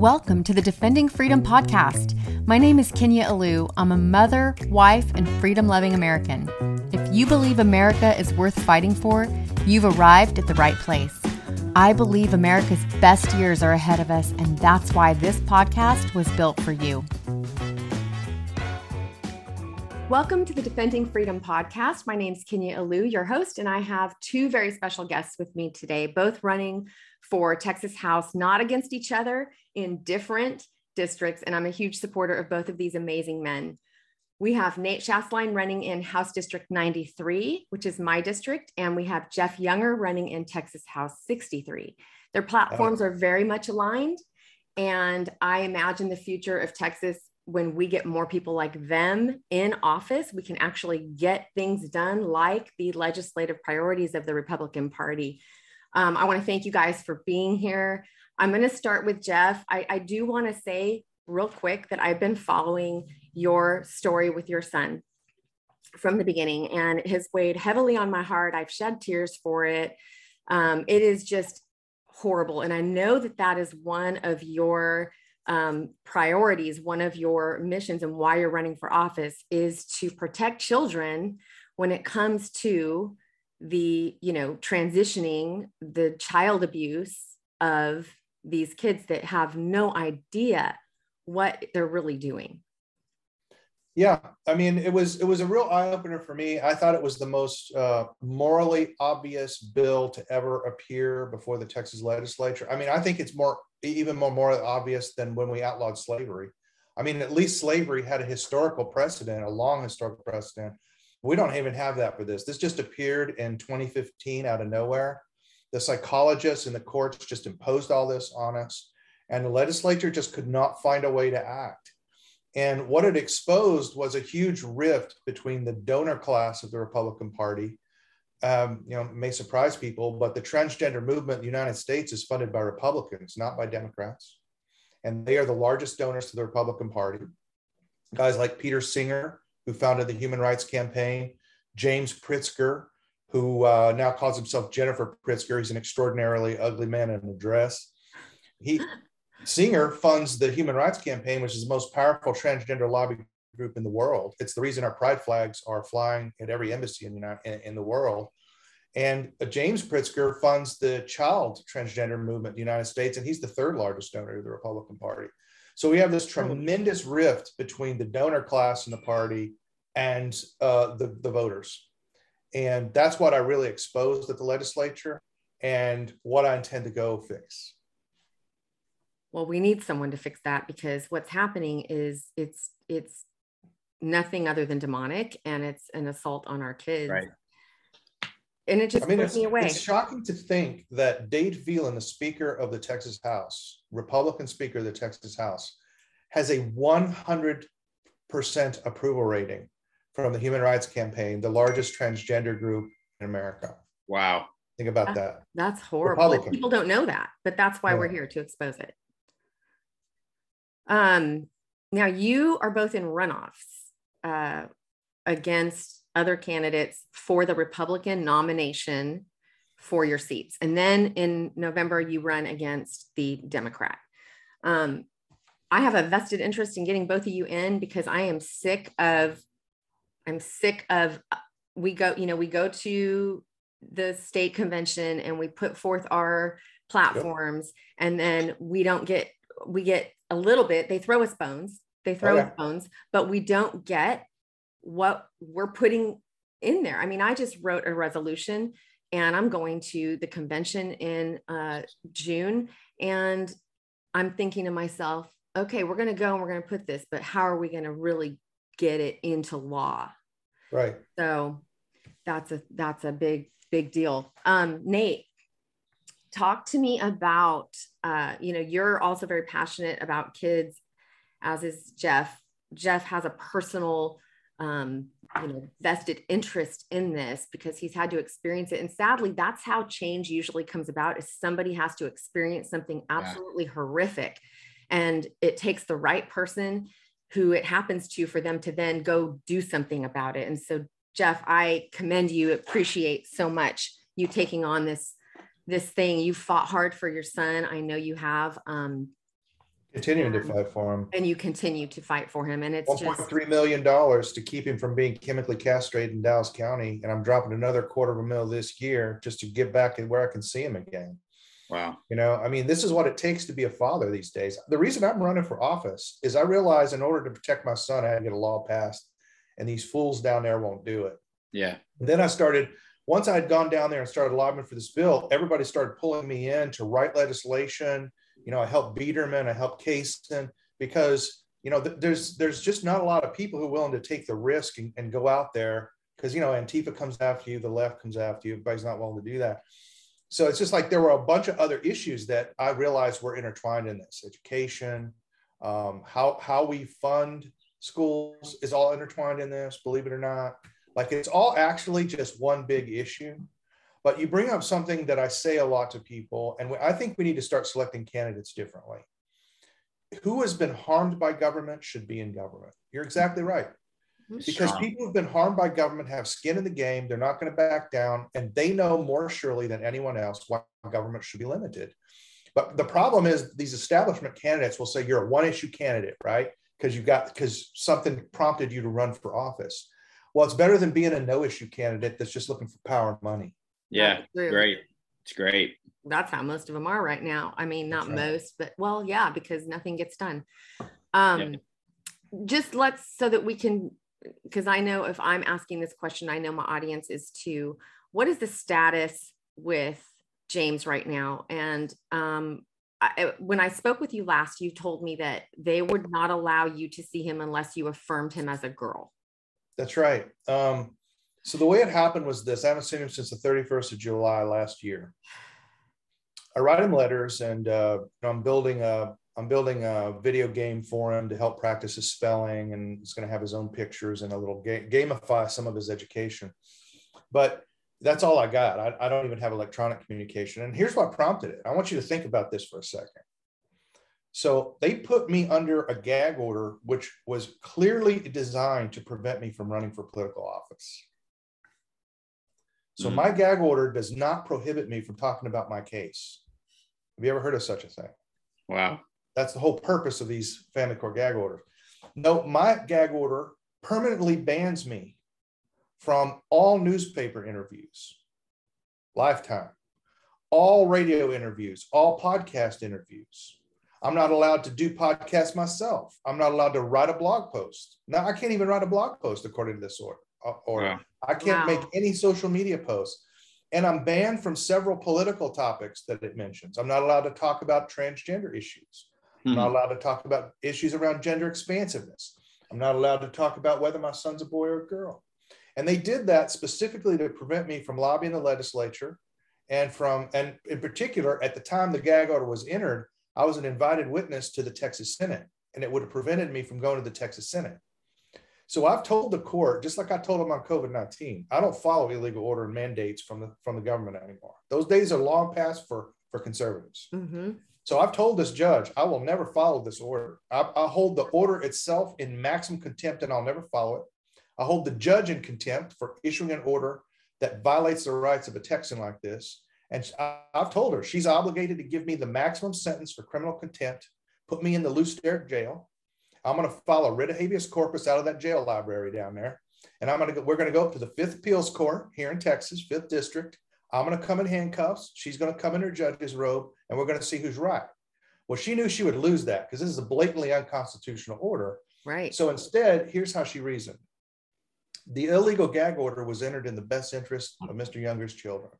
Welcome to the Defending Freedom podcast. My name is Kenya Alu. I'm a mother, wife, and freedom loving American. If you believe America is worth fighting for, you've arrived at the right place. I believe America's best years are ahead of us, and that's why this podcast was built for you. Welcome to the Defending Freedom podcast. My name is Kenya Alu, your host, and I have two very special guests with me today, both running for Texas House, not against each other in different districts. And I'm a huge supporter of both of these amazing men. We have Nate Schatzline running in House District 93, which is my district, and we have Jeff Younger running in Texas House 63. Their platforms oh. are very much aligned. And I imagine the future of Texas when we get more people like them in office, we can actually get things done like the legislative priorities of the Republican Party. Um, I want to thank you guys for being here. I'm going to start with Jeff. I, I do want to say real quick that I've been following your story with your son from the beginning, and it has weighed heavily on my heart. I've shed tears for it. Um, it is just horrible. And I know that that is one of your um, priorities, one of your missions, and why you're running for office is to protect children when it comes to the you know transitioning the child abuse of these kids that have no idea what they're really doing. Yeah i mean it was it was a real eye-opener for me. I thought it was the most uh, morally obvious bill to ever appear before the texas legislature. I mean i think it's more even more morally obvious than when we outlawed slavery. I mean at least slavery had a historical precedent a long historical precedent. We don't even have that for this. This just appeared in 2015 out of nowhere. The psychologists and the courts just imposed all this on us, and the legislature just could not find a way to act. And what it exposed was a huge rift between the donor class of the Republican Party. Um, you know, may surprise people, but the transgender movement in the United States is funded by Republicans, not by Democrats. And they are the largest donors to the Republican Party. Guys like Peter Singer, who founded the Human Rights Campaign, James Pritzker, who uh, now calls himself Jennifer Pritzker. He's an extraordinarily ugly man in a dress. He Singer funds the Human Rights Campaign, which is the most powerful transgender lobby group in the world. It's the reason our pride flags are flying at every embassy in, in, in the world. And uh, James Pritzker funds the child transgender movement in the United States, and he's the third largest donor to the Republican Party. So we have this tremendous rift between the donor class in the party and uh, the, the voters. And that's what I really exposed at the legislature and what I intend to go fix. Well, we need someone to fix that because what's happening is it's it's nothing other than demonic and it's an assault on our kids. Right. And it just I mean, it's, me away. It's shocking to think that Dade Phelan, the Speaker of the Texas House, Republican Speaker of the Texas House, has a 100% approval rating from the Human Rights Campaign, the largest transgender group in America. Wow. Think about that. That's horrible. People don't know that, but that's why yeah. we're here to expose it. Um, now you are both in runoffs uh, against other candidates for the Republican nomination for your seats. And then in November, you run against the Democrat. Um, I have a vested interest in getting both of you in because I am sick of, I'm sick of, we go, you know, we go to the state convention and we put forth our platforms yep. and then we don't get, we get a little bit, they throw us bones, they throw oh, us bones, but we don't get what we're putting in there. I mean, I just wrote a resolution and I'm going to the convention in uh, June. And I'm thinking to myself, okay, we're going to go and we're going to put this, but how are we going to really get it into law? Right. So that's a that's a big big deal. Um, Nate, talk to me about uh, you know you're also very passionate about kids, as is Jeff. Jeff has a personal um, you know vested interest in this because he's had to experience it and sadly that's how change usually comes about is somebody has to experience something absolutely yeah. horrific and it takes the right person who it happens to for them to then go do something about it and so jeff i commend you appreciate so much you taking on this this thing you fought hard for your son i know you have um, Continuing to fight for him. And you continue to fight for him. And it's $1.3 just... million dollars to keep him from being chemically castrated in Dallas County. And I'm dropping another quarter of a mil this year just to get back and where I can see him again. Wow. You know, I mean, this is what it takes to be a father these days. The reason I'm running for office is I realize in order to protect my son, I had to get a law passed, and these fools down there won't do it. Yeah. And then I started, once I had gone down there and started lobbying for this bill, everybody started pulling me in to write legislation. You know, I helped Biedermann, I helped Cason, because, you know, th- there's there's just not a lot of people who are willing to take the risk and, and go out there because, you know, Antifa comes after you, the left comes after you, everybody's not willing to do that so it's just like there were a bunch of other issues that I realized were intertwined in this education, um, how how we fund schools is all intertwined in this. Believe it or not, like it's all actually just one big issue. But you bring up something that I say a lot to people, and I think we need to start selecting candidates differently. Who has been harmed by government should be in government. You're exactly right because people who've been harmed by government have skin in the game. They're not going to back down, and they know more surely than anyone else why government should be limited. But the problem is these establishment candidates will say you're a one issue candidate, right? Because you've got because something prompted you to run for office. Well, it's better than being a no issue candidate that's just looking for power and money. Yeah, great. It's great. That's how most of them are right now. I mean, not right. most, but well, yeah, because nothing gets done. Um, yeah. Just let's so that we can because I know if I'm asking this question, I know my audience is too. What is the status with James right now? And um, I, when I spoke with you last, you told me that they would not allow you to see him unless you affirmed him as a girl. That's right. Um, so the way it happened was this: I haven't seen him since the 31st of July last year. I write him letters, and uh, I'm building a I'm building a video game for him to help practice his spelling, and he's going to have his own pictures and a little ga- gamify some of his education. But that's all I got. I, I don't even have electronic communication. And here's what prompted it. I want you to think about this for a second. So they put me under a gag order, which was clearly designed to prevent me from running for political office. So mm-hmm. my gag order does not prohibit me from talking about my case. Have you ever heard of such a thing? Wow. That's the whole purpose of these family court gag orders. No, my gag order permanently bans me from all newspaper interviews, lifetime, all radio interviews, all podcast interviews. I'm not allowed to do podcasts myself. I'm not allowed to write a blog post. Now I can't even write a blog post according to this order. Uh, or wow. I can't wow. make any social media posts. And I'm banned from several political topics that it mentions. I'm not allowed to talk about transgender issues. I'm not hmm. allowed to talk about issues around gender expansiveness. I'm not allowed to talk about whether my son's a boy or a girl. And they did that specifically to prevent me from lobbying the legislature and from, and in particular, at the time the gag order was entered, I was an invited witness to the Texas Senate, and it would have prevented me from going to the Texas Senate. So I've told the court, just like I told them on COVID 19, I don't follow illegal order and mandates from the, from the government anymore. Those days are long past for, for conservatives. Mm-hmm. So I've told this judge, I will never follow this order. I, I hold the order itself in maximum contempt and I'll never follow it. I hold the judge in contempt for issuing an order that violates the rights of a Texan like this. And I've told her she's obligated to give me the maximum sentence for criminal contempt, put me in the Lew Sterrett jail. I'm going to file a writ of habeas corpus out of that jail library down there. And I'm going to go, we're going to go up to the fifth appeals court here in Texas, fifth district. I'm going to come in handcuffs. She's going to come in her judge's robe, and we're going to see who's right. Well, she knew she would lose that because this is a blatantly unconstitutional order. Right. So instead, here's how she reasoned the illegal gag order was entered in the best interest of Mr. Younger's children.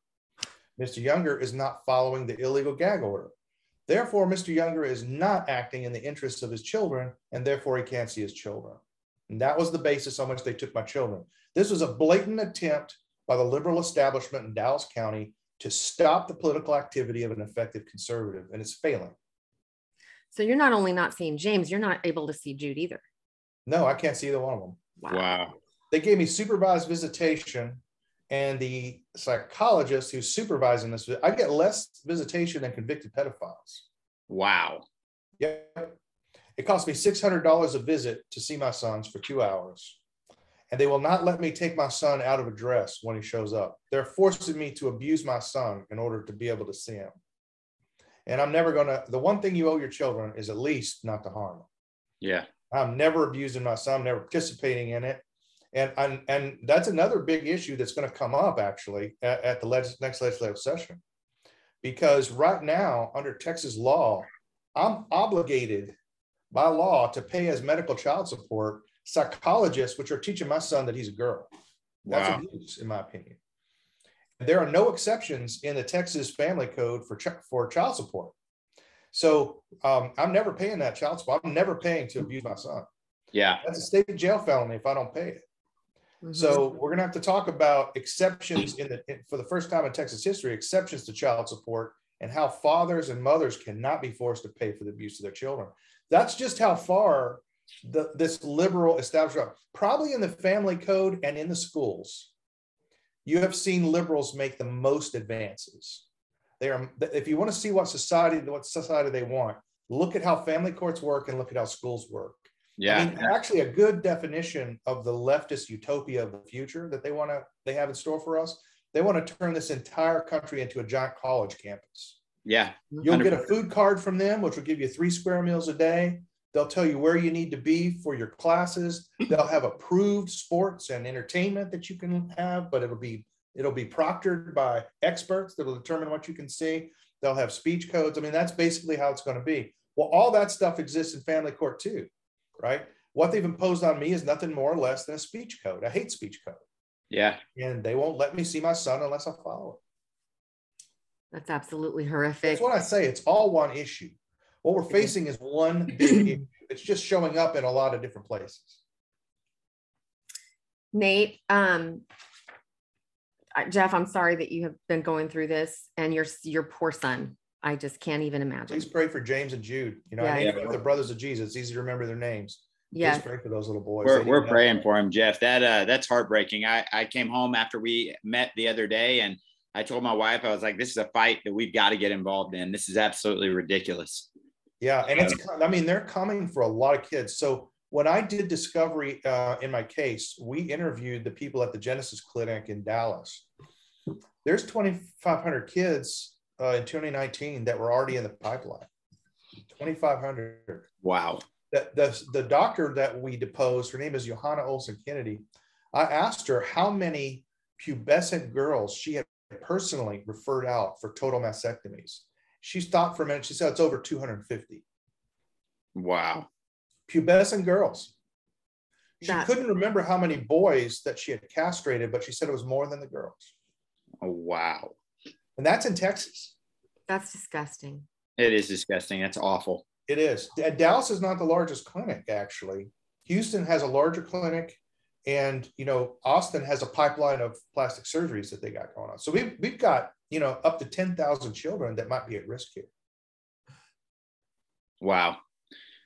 Mr. Younger is not following the illegal gag order. Therefore, Mr. Younger is not acting in the interests of his children, and therefore he can't see his children. And that was the basis on which they took my children. This was a blatant attempt by the liberal establishment in Dallas County to stop the political activity of an effective conservative, and it's failing. So you're not only not seeing James, you're not able to see Jude either. No, I can't see either one of them. Wow. wow. They gave me supervised visitation, and the psychologist who's supervising this, I get less visitation than convicted pedophiles. Wow. Yep. It cost me $600 a visit to see my sons for two hours and they will not let me take my son out of a dress when he shows up. They're forcing me to abuse my son in order to be able to see him. And I'm never gonna. The one thing you owe your children is at least not to harm them. Yeah. I'm never abusing my son, I'm never participating in it. And, and, and that's another big issue that's going to come up actually at, at the legis- next legislative session. Because right now, under Texas law, I'm obligated by law to pay as medical child support psychologists, which are teaching my son that he's a girl. That's wow. abuse, in my opinion. There are no exceptions in the Texas Family Code for ch- for child support. So um, I'm never paying that child support. I'm never paying to abuse my son. Yeah, that's a state jail felony if I don't pay it. Mm-hmm. So we're gonna have to talk about exceptions in the in, for the first time in Texas history, exceptions to child support and how fathers and mothers cannot be forced to pay for the abuse of their children. That's just how far the, this liberal establishment, probably in the family code and in the schools, you have seen liberals make the most advances. They are, if you want to see what society, what society they want, look at how family courts work and look at how schools work. Yeah. I mean, actually, a good definition of the leftist utopia of the future that they want to they have in store for us. They want to turn this entire country into a giant college campus. Yeah. You'll get a food card from them, which will give you three square meals a day. They'll tell you where you need to be for your classes. Hmm. They'll have approved sports and entertainment that you can have, but it'll be it'll be proctored by experts that will determine what you can see. They'll have speech codes. I mean, that's basically how it's going to be. Well, all that stuff exists in family court too, right? What they've imposed on me is nothing more or less than a speech code, a hate speech code. Yeah. And they won't let me see my son unless I follow it. That's absolutely horrific. That's what I say. It's all one issue. What we're facing is one big issue. It's just showing up in a lot of different places. Nate, um, Jeff, I'm sorry that you have been going through this and your your poor son. I just can't even imagine. Please pray for James and Jude. You know, yeah. I mean, the brothers of Jesus. It's easy to remember their names. Yeah. Please pray for those little boys. We're, we're praying for him, Jeff. That uh, that's heartbreaking. I I came home after we met the other day and I told my wife, I was like, this is a fight that we've got to get involved in. This is absolutely ridiculous. Yeah. And it's, I mean, they're coming for a lot of kids. So when I did discovery uh, in my case, we interviewed the people at the GENECIS Clinic in Dallas. There's 2,500 kids uh, in 2019 that were already in the pipeline. 2,500. Wow. The, the, the doctor that we deposed, her name is Johanna Olson Kennedy. I asked her how many pubescent girls she had personally referred out for total mastectomies. She stopped for a minute. She said it's over 250. Wow. Pubescent girls. She That- couldn't remember how many boys that she had castrated, but she said it was more than the girls. Oh, wow. And that's in Texas. That's disgusting. It is disgusting. That's awful. It is. Uh, Dallas is not the largest clinic, actually. Houston has a larger clinic, and you know Austin has a pipeline of plastic surgeries that they got going on. So we've we've got you know up to ten thousand children that might be at risk here. Wow.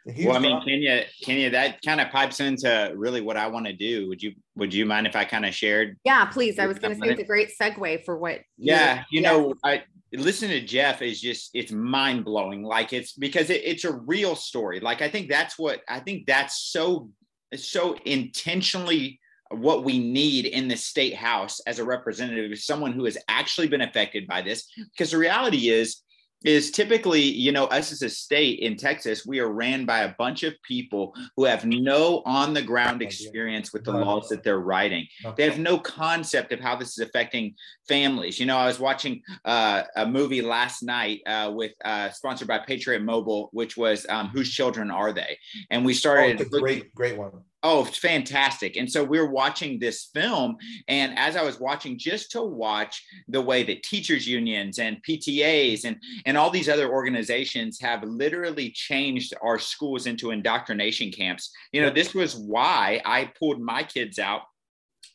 A Well, I mean, problem. Kenya, Kenya, that kind of pipes into really what I want to do. Would you Would you mind if I kind of shared? Yeah, please. I was going to say it's a great segue for what. you- Yeah, you yeah. know, I listen to Jeff is just it's mind blowing. Like it's because it, it's a real story. Like I think that's what I think that's so so intentionally what we need in the state house as a representative is someone who has actually been affected by this. Because the reality is is typically you know us as a state in texas we are ran by a bunch of people who have no on the ground experience with the laws that they're writing. They have no concept of how this is affecting families. You know i was watching uh, a movie last night uh, with uh, sponsored by patriot mobile which was um, whose children are they? And we Oh, started a great, great one. Oh, fantastic. And so we are watching this film. And as I was watching, just to watch the way that teachers unions and PTAs and, and all these other organizations have literally changed our schools into indoctrination camps. You know, this was why I pulled my kids out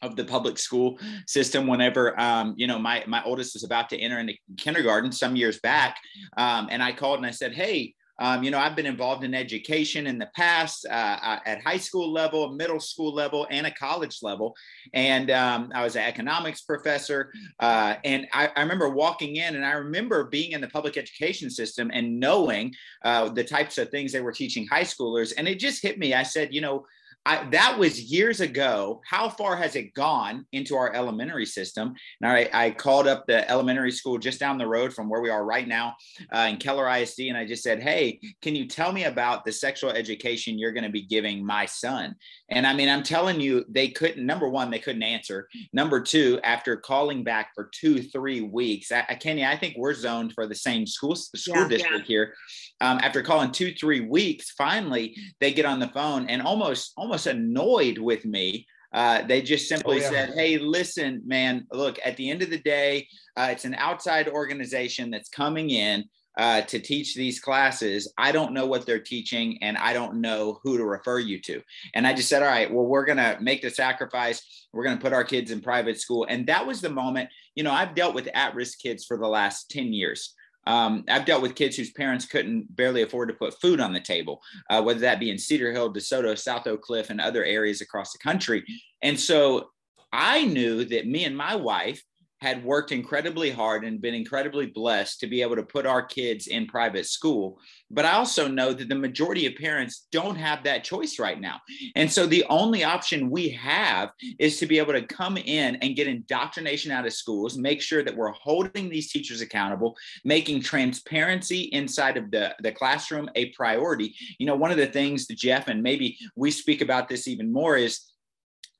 of the public school system whenever um, you know my my oldest was about to enter into kindergarten some years back um, and i called and i said hey um, you know, I've been involved in education in the past uh, uh, at high school level, middle school level, and a college level. And um, I was an economics professor. Uh, and I, I, remember walking in and I remember being in the public education system and knowing uh, the types of things they were teaching high schoolers. And it just hit me. I said, you know, I, that was years ago. How far has it gone into our elementary system? And I, I called up the elementary school just down the road from where we are right now uh, in Keller ISD, and I just said, "Hey, can you tell me about the sexual education you're going to be giving my son?" And I mean, I'm telling you, they couldn't. Number one, they couldn't answer. Number two, after calling back for two, three weeks, I, I Kenya, I think we're zoned for the same school school yeah, district yeah. here. Um, after calling two, three weeks, finally they get on the phone and almost almost annoyed with me. Uh, they just simply oh, yeah. said, "Hey, listen, man. Look, at the end of the day, uh, it's an outside organization that's coming in." Uh, to teach these classes. I don't know what they're teaching and I don't know who to refer you to. And I just said, all right, well, we're going to make the sacrifice. We're going to put our kids in private school. And that was the moment, you know, I've dealt with at risk kids for the last 10 years. Um, I've dealt with kids whose parents couldn't barely afford to put food on the table, uh, whether that be in Cedar Hill, DeSoto, South Oak Cliff, and other areas across the country. And so I knew that me and my wife had worked incredibly hard and been incredibly blessed to be able to put our kids in private school. But I also know that the majority of parents don't have that choice right now. And so the only option we have is to be able to come in and get indoctrination out of schools, make sure that we're holding these teachers accountable, making transparency inside of the, the classroom a priority. You know, one of the things, that Jeff, and maybe we speak about this even more is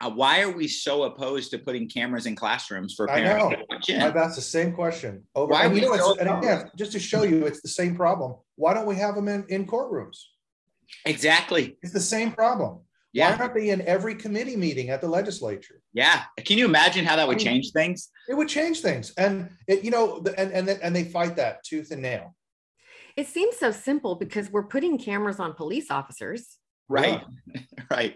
uh, why are we so opposed to putting cameras in classrooms for parents I know. to watch in? That's the same question. Over. Why and, you know, so and again, just to show you, it's the same problem. Why don't we have them in, in courtrooms? Exactly. It's the same problem. Yeah. Why aren't they in every committee meeting at the legislature? Yeah. Can you imagine how that would I mean, change things? It would change things. And it, you know, and, and, and they fight that tooth and nail. It seems so simple because we're putting cameras on police officers. Right. Yeah. right.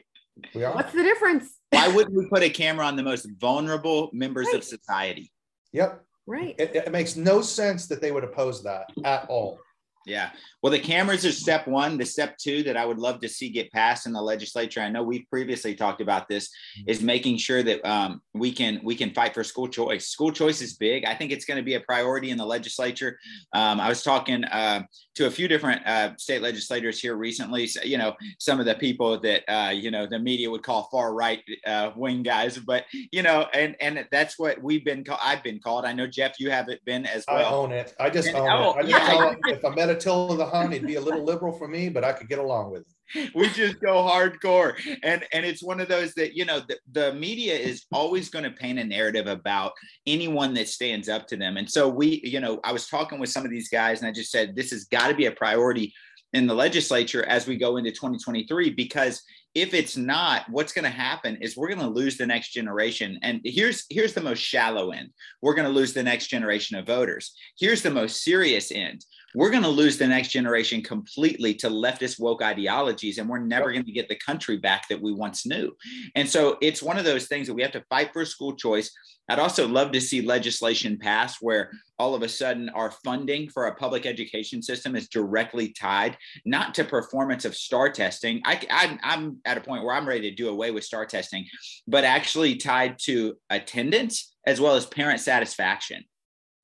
We are. What's the difference? Why wouldn't we put a camera on the most vulnerable members right. of society? Yep. Right. It, it, makes no sense that they would oppose that at all. Yeah. Well, the cameras are step one. The step two that I would love to see get passed in the legislature. I know we've previously talked about this mm-hmm. is making sure that um, we can we can fight for school choice. School choice is big. I think it's going to be a priority in the legislature. Um, I was talking uh, to a few different uh, state legislators here recently. So, you know, some of the people that uh, you know the media would call far right uh, wing guys, but you know, and and that's what we've been. called. I've been called. I know Jeff, you haven't been as well. I own it. I just and, own oh, it. I just yeah. if I met Attila the Hun, he'd be a little liberal for me, but I could get along with it. We just go hardcore. And and it's one of those that you know the, the media is always going to paint a narrative about anyone that stands up to them. And so we you know i was talking with some of these guys and i just said this has got to be a priority in the legislature as we go into 2023 because if it's not what's going to happen is we're going to lose the next generation. And here's here's the most shallow end. We're going to lose the next generation of voters. Here's the most serious end we're going to lose the next generation completely to leftist woke ideologies and we're never going to get the country back that we once knew and so it's one of those things that we have to fight for school choice I'd also love to see legislation pass where all of a sudden our funding for a public education system is directly tied not to performance of STAAR testing. I, I, I'm at a point where I'm ready to do away with STAAR testing, but actually tied to attendance as well as parent satisfaction.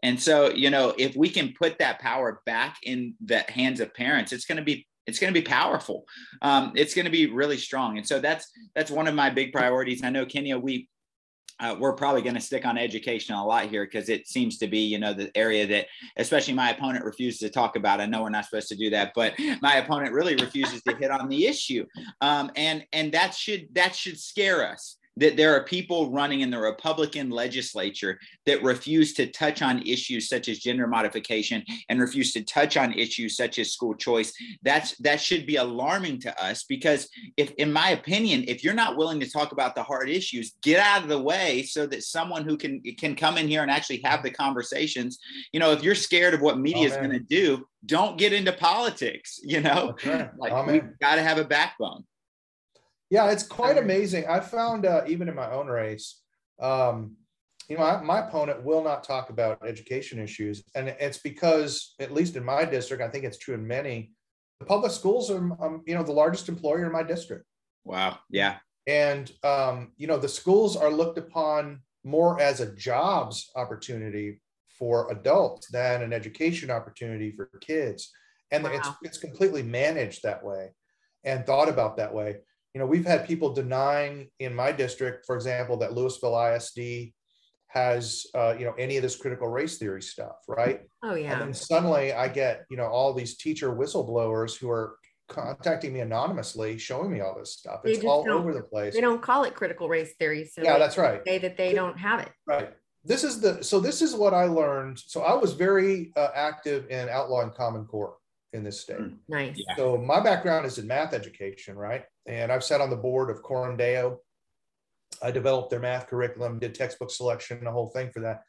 And so, you know, if we can put that power back in the hands of parents, it's going to be it's going to be powerful. Um, it's going to be really strong. And so that's that's one of my big priorities. I know Kenya, we uh, we're probably going to stick on education a lot here because it seems to be, you know, the area that, especially my opponent refuses to talk about. I know we're not supposed to do that, but my opponent really refuses to hit on the issue, um, and and that should that should scare us that there are people running in the Republican legislature that refuse to touch on issues such as gender modification and refuse to touch on issues such as school choice. That's that should be alarming to us because if in my opinion, if you're not willing to talk about the hard issues, get out of the way so that someone who can can come in here and actually have the conversations. You know, if you're scared of what media is going to do, don't get into politics, you know? Right. Like we've got to have a backbone. Yeah, it's quite amazing. I found uh, even in my own race, um, you know, I, my opponent will not talk about education issues, and it's because, at least in my district, I think it's true in many. The public schools are, um, you know, the largest employer in my district. Wow. Yeah. And um, you know, the schools are looked upon more as a jobs opportunity for adults than an education opportunity for kids, and wow. it's it's completely managed that way and thought about that way you know, we've had people denying in my district, for example, that Lewisville ISD has, uh, you know, any of this critical race theory stuff, right? Oh yeah. And then suddenly I get, you know, all these teacher whistleblowers who are contacting me anonymously, showing me all this stuff. They It's all over the place. They don't call it critical race theory. So Yeah, that's right. Say that they don't have it. Right. This is the so this is what I learned. So I was very uh, active in outlawing Common Core in this state. Mm. Nice. Yeah. So my background is in math education, right? And I've sat on the board of Coram Deo. I developed their math curriculum, did textbook selection, the whole thing for that.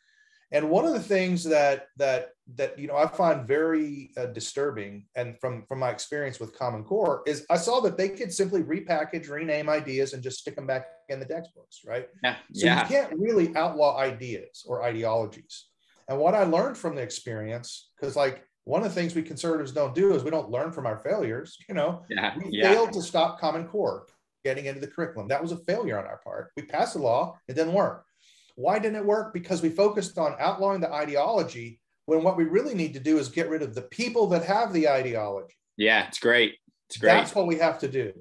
And one of the things that that that you know I find very uh, disturbing, and from from my experience with Common Core, is I saw that they could simply repackage, rename ideas, and just stick them back in the textbooks, right? Yeah. So yeah. you can't really outlaw ideas or ideologies. And what I learned from the experience, because like one of the things we conservatives don't do is we don't learn from our failures. You know, Yeah. we Yeah. failed to stop Common Core getting into the curriculum. That was a failure on our part. We passed a law, it didn't work. Why didn't it work? Because we focused on outlawing the ideology when what we really need to do is get rid of the people that have the ideology. Yeah. It's great. It's great. That's what we have to do.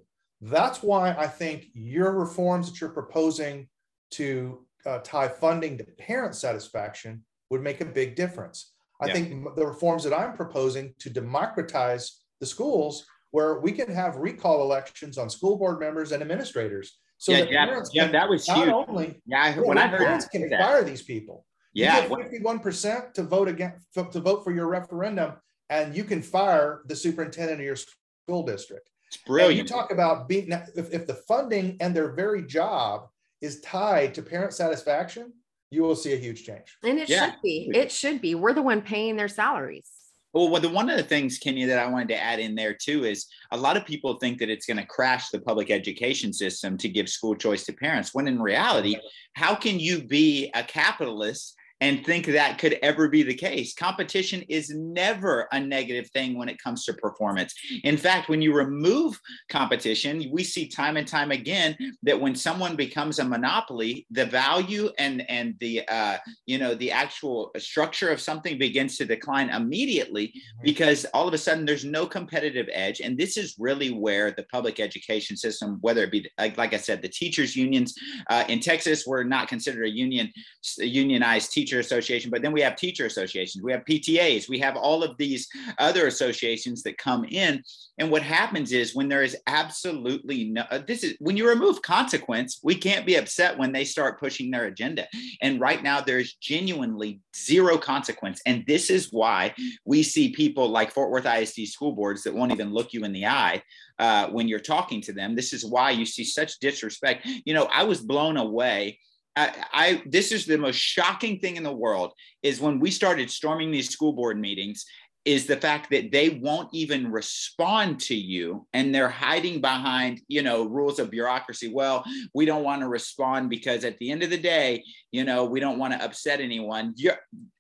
That's why I think your reforms that you're proposing to uh, tie funding to parent satisfaction would make a big difference. I Yeah. think the reforms that I'm proposing to democratize the schools where we can have recall elections on school board members and administrators. So yeah. that Yeah. parents yeah can that was not huge. only Yeah. I- when I heard parents say can that. fire these people. Yeah. Get 51% to vote again to vote for your referendum, and you can fire the superintendent of your school district. It's And you talk about being if, if the funding and their very job is tied to parent satisfaction, you will see a huge change. And it Yeah. should be. It should be. We're the one paying their salaries. Well, well, the one of the things, Kenya, that I wanted to add in there too is a lot of people think that it's going to crash the public education system to give school choice to parents. When in reality, how can you be a capitalist and think that could ever be the case? Competition is never a negative thing when it comes to performance. In fact, when you remove competition, we see time and time again that when someone becomes a monopoly, the value and and the uh, you know the actual structure of something begins to decline immediately because all of a sudden there's no competitive edge and this is really where the public education system whether it be like, like i said the teachers unions uh, in texas we're not considered a union a unionized teacher association but then we have teacher associations we have ptas we have all of these other associations that come in and what happens is when there is absolutely no uh, this is when you remove consequence we can't be upset when they start pushing their agenda and right now there's genuinely zero consequence and this is why we see people like Fort Worth ISD school boards that won't even look you in the eye uh, when you're talking to them. This is why you see such disrespect. You know, I was blown away. I, I this is the most shocking thing in the world is when we started storming these school board meetings is the fact that they won't even respond to you and they're hiding behind you know rules of bureaucracy well we don't want to respond because at the end of the day you know we don't want to upset anyone you're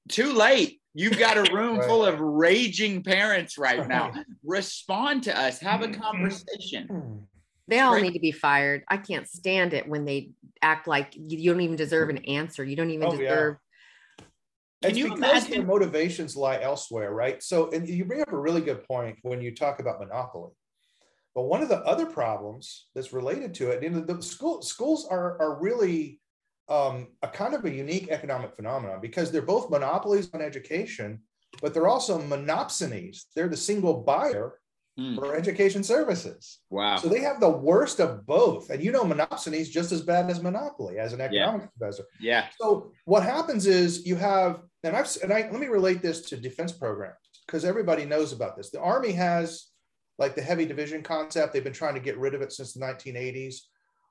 too late you've got a room Right. full of raging parents right now respond to us have a Mhm. conversation Hmm. They all need to be fired. I can't stand it when they act like you, you don't even deserve an answer. You don't even Oh, yeah. deserve. Can It's you imagine- their motivations lie elsewhere, right? So, and you bring up a really good point when you talk about monopoly. But one of the other problems that's related to it, you know, the school schools are are really um, a kind of a unique economic phenomenon because they're both monopolies on education, but they're also monopsonies. They're the single buyer Hmm. for education services. wow So they have the worst of both. And you know, monopsony is just as bad as monopoly as an economics professor. yeah So what happens is you have, and I've and I let me relate this to defense programs because everybody knows about this. The Army has like the heavy division concept. They've been trying to get rid of it since the 1980s,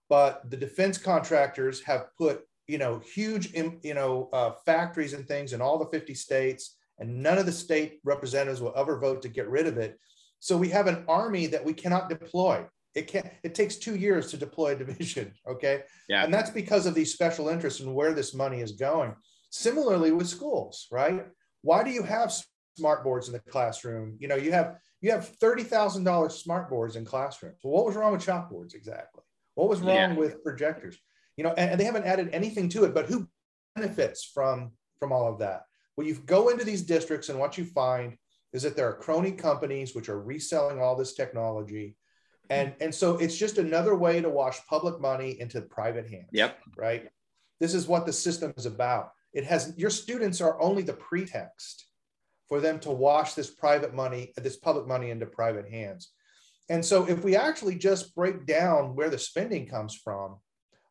but the defense contractors have put you know huge you know uh, factories and things in all the 50 states, and none of the state representatives will ever vote to get rid of it. So we have an army that we cannot deploy. It can't. It takes two years to deploy a division. Okay. Yeah. And that's because of these special interests and where this money is going. Similarly with schools, right? Why do you have smart boards in the classroom? You know, you have you have thirty thousand dollars smart boards in classrooms. Well, what was wrong with chalkboards exactly? What was wrong Yeah. with projectors? You know, and, and they haven't added anything to it. But who benefits from from all of that? Well, you go into these districts, and what you find is that there are crony companies which are reselling all this technology And, and so it's just another way to wash public money into private hands. Yep. Right. This is what the system is about. It has your students are only the pretext for them to wash this private money, this public money into private hands. And so if we actually just break down where the spending comes from,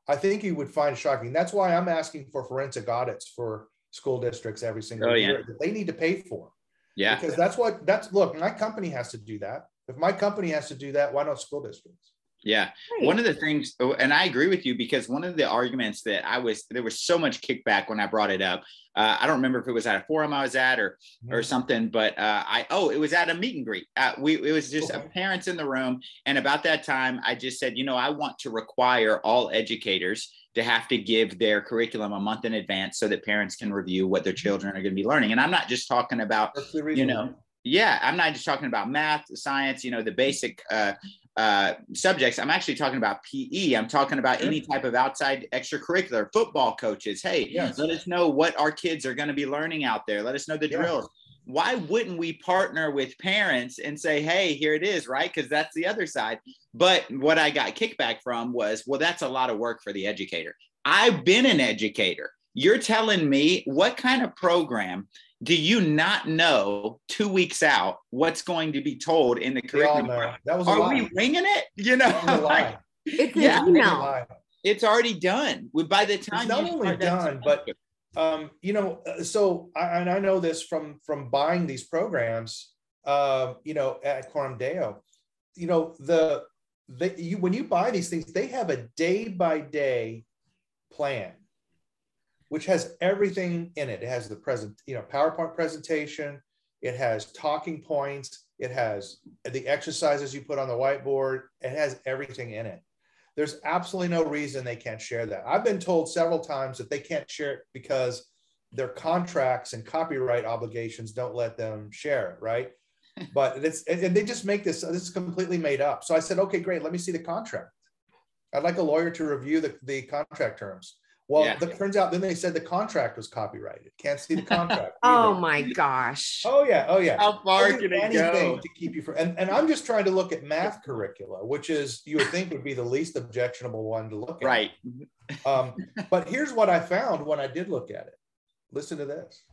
I think you would find it shocking. That's why I'm asking for forensic audits for school districts every single oh, year yeah. that they need to pay for. Yeah. Because that's what that's look, my company has to do that. If my company has to do that, why don't school districts? Yeah. Right. One of the things, oh, and I agree with you because one of the arguments that I was, there was so much kickback when I brought it up. Uh, I don't remember if it was at a forum I was at or, mm-hmm. or something, but uh, I, oh, it was at a meet and greet. Uh, we, it was just okay. parents in the room. And about that time, I just said, you know, I want to require all educators to have to give their curriculum a month in advance so that parents can review what their children are going to be learning. And I'm not just talking about, you know, yeah, I'm not just talking about math, science, you know, the basic uh, uh, subjects. I'm actually talking about PE. I'm talking about any type of outside extracurricular football coaches. Hey, yes. let us know what our kids are going to be learning out there. Let us know the drills. Why wouldn't we partner with parents and say, hey, here it is, right? Because that's the other side. But what I got kickback from was, well, that's a lot of work for the educator. I've been an educator. You're telling me what kind of program do you not know two weeks out what's going to be told in the curriculum? That was Are lie. we winging it? You know, like, it's yeah, email. It's already done. By the time it's not only done, but um, you know, uh, so I, and I know this from from buying these programs. Uh, you know, at Coram Deo, you know the they, you when you buy these things, they have a day by day plan which has everything in it. It has the present, you know, PowerPoint presentation. It has talking points. It has the exercises you put on the whiteboard. It has everything in it. There's absolutely no reason they can't share that. I've been told several times that they can't share it because their contracts and copyright obligations don't let them share it, right? but it's and they just make this this is completely made up. So I said, okay, great. Let me see the contract. I'd like a lawyer to review the, the contract terms. Well, yeah. it turns out then they said the contract was copyrighted. Can't see the contract. oh my gosh. Oh yeah. Oh yeah. How far can it go? To keep you from and, and I'm just trying to look at math curricula, which is you would think would be the least objectionable one to look at. Right. Um, but here's what I found when I did look at it. Listen to this.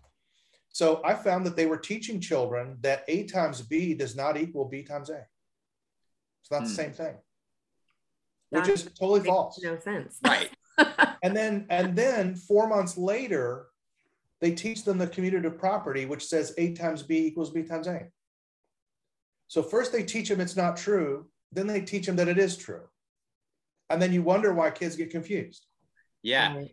So I found that they were teaching children that A times B does not equal B times A. It's not hmm. the same thing. Which is totally false. No sense. Right and then and then four months later, they teach them the commutative property, which says A times B equals B times A. So first they teach them it's not true, then they teach them that it is true. And then you wonder why kids get confused. Yeah.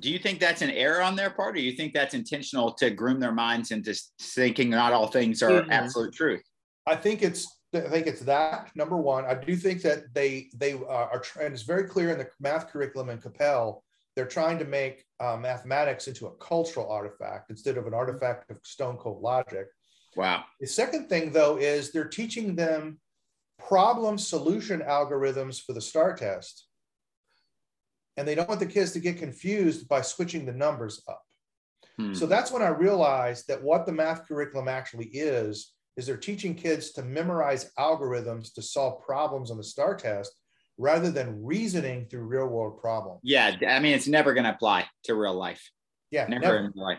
Do you think that's an error on their part, or you think that's intentional to groom their minds into thinking not all things are mm-hmm. absolute truth? I think it's I think it's that number one. I do think that they they uh, are, and it's very clear in the math curriculum in Capel. They're trying to make uh, mathematics into a cultural artifact instead of an artifact of stone cold logic. Wow. The second thing, though, is they're teaching them problem solution algorithms for the STAAR test. And they don't want the kids to get confused by switching the numbers up. Hmm. So that's when I realized that what the math curriculum actually is is they're teaching kids to memorize algorithms to solve problems on the STAAR test rather than reasoning through real world problems. Yeah, I mean, it's never going to apply to real life. Yeah, never, never. in life.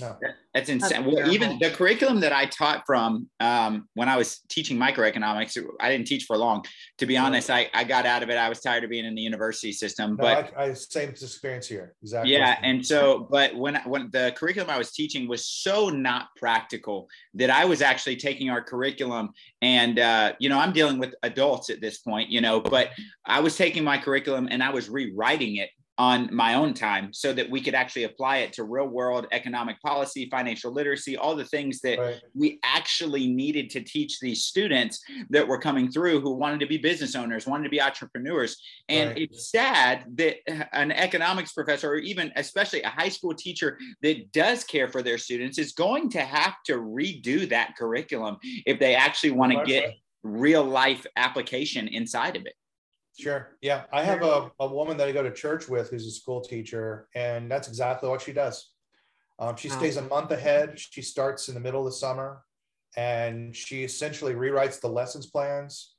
No. That's insane. That's well, even the curriculum that I taught from um, when I was teaching microeconomics, I didn't teach for long. To be honest, I, I got out of it. I was tired of being in the university system. No, but I, I same experience here. Exactly. Yeah. And so, but when when the curriculum I was teaching was so not practical that I was actually taking our curriculum and uh, you know, I'm dealing with adults at this point, you know, but I was taking my curriculum and I was rewriting it on my own time so that we could actually apply it to real world economic policy, financial literacy, all the things that right. we actually needed to teach these students that were coming through who wanted to be business owners, wanted to be entrepreneurs. And right. it's sad that an economics professor, or even especially a high school teacher that does care for their students, is going to have to redo that curriculum if they actually want to get real life application inside of it. Sure. Yeah. I have a, a woman that I go to church with who's a school teacher, and that's exactly what she does. Um, she stays a month ahead. She starts in the middle of the summer and she essentially rewrites the lessons plans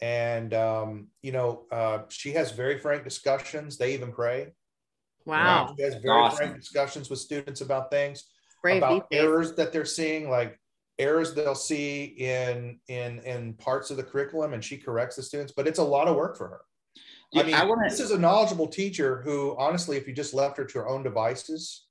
and um, you know uh, she has very frank discussions they even pray wow she has very awesome. frank discussions with students about things Brave about errors that they're seeing like errors they'll see in in in parts of the curriculum and she corrects the students but it's a lot of work for her. Yeah, i mean I wanna... this is a knowledgeable teacher who honestly if you just left her to her own devices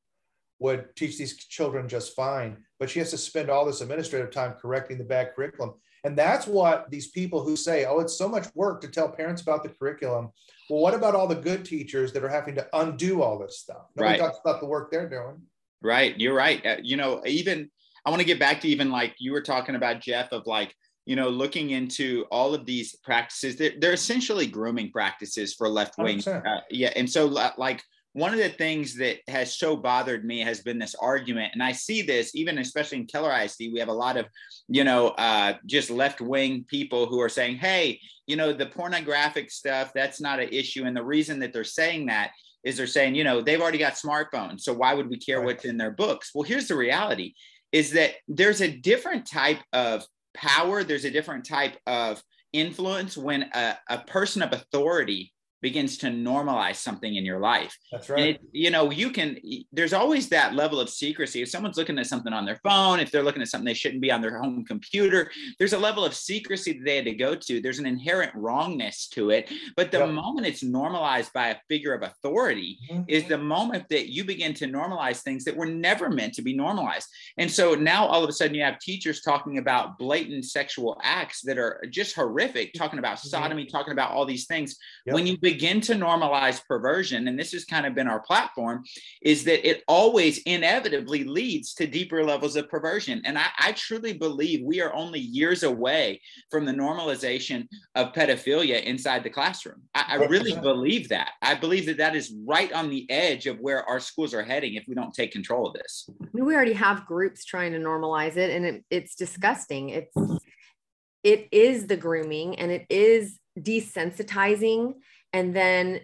would teach these children just fine but she has to spend all this administrative time correcting the bad curriculum. And that's what these people who say oh it's so much work to tell parents about the curriculum. Well what about all the good teachers that are having to undo all this stuff? Nobody right. talks about the work they're doing. Right you're right. Uh, you know even I want to get back to even like you were talking about, Jeff, of like, you know, looking into all of these practices. They're, they're essentially grooming practices for left wing. Uh, yeah. And so, like, one of the things that has so bothered me has been this argument and i see this even especially in keller isd we have a lot of you know uh, just left wing people who are saying hey you know the pornographic stuff that's not an issue and the reason that they're saying that is they're saying you know they've already got smartphones so why would we care right. what's in their books well here's the reality is that there's a different type of power, there's a different type of influence when a, a person of authority begins to normalize something in your life. That's right. It, you know, you can, there's always that level of secrecy. If someone's looking at something on their phone, if they're looking at something they shouldn't be on their home computer, there's a level of secrecy that they had to go to. There's an inherent wrongness to it. But the yep. moment it's normalized by a figure of authority mm-hmm. is the moment that you begin to normalize things that were never meant to be normalized. And so now all of a sudden you have teachers talking about blatant sexual acts that are just horrific, talking about mm-hmm. sodomy, talking about all these things. Yep. When you begin begin to normalize perversion, and this has kind of been our platform, is that it always inevitably leads to deeper levels of perversion. And I, I truly believe we are only years away from the normalization of pedophilia inside the classroom. I, I really believe that. I believe that that is right on the edge of where our schools are heading if we don't take control of this. we already have groups trying to normalize it, and it, it's disgusting. It's it is the grooming and it is desensitizing and then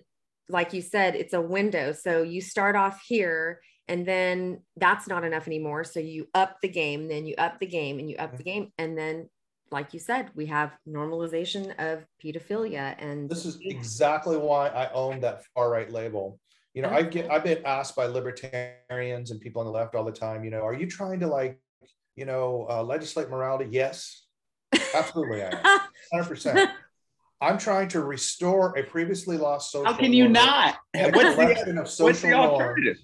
like you said it's a window. So you start off here and then that's not enough anymore. So you up the game then you up the game and you up the mm-hmm. game. And then like you said we have normalization of pedophilia and this is mm. exactly why i own that far right label. You know i get mm-hmm. i've been asked by libertarians and people on the left all the time you know are you trying to like you know uh, legislate morality? Yes. Absolutely i am. 100% I'm trying to restore a previously lost social. How can you not? What's the, of social what's the alternative?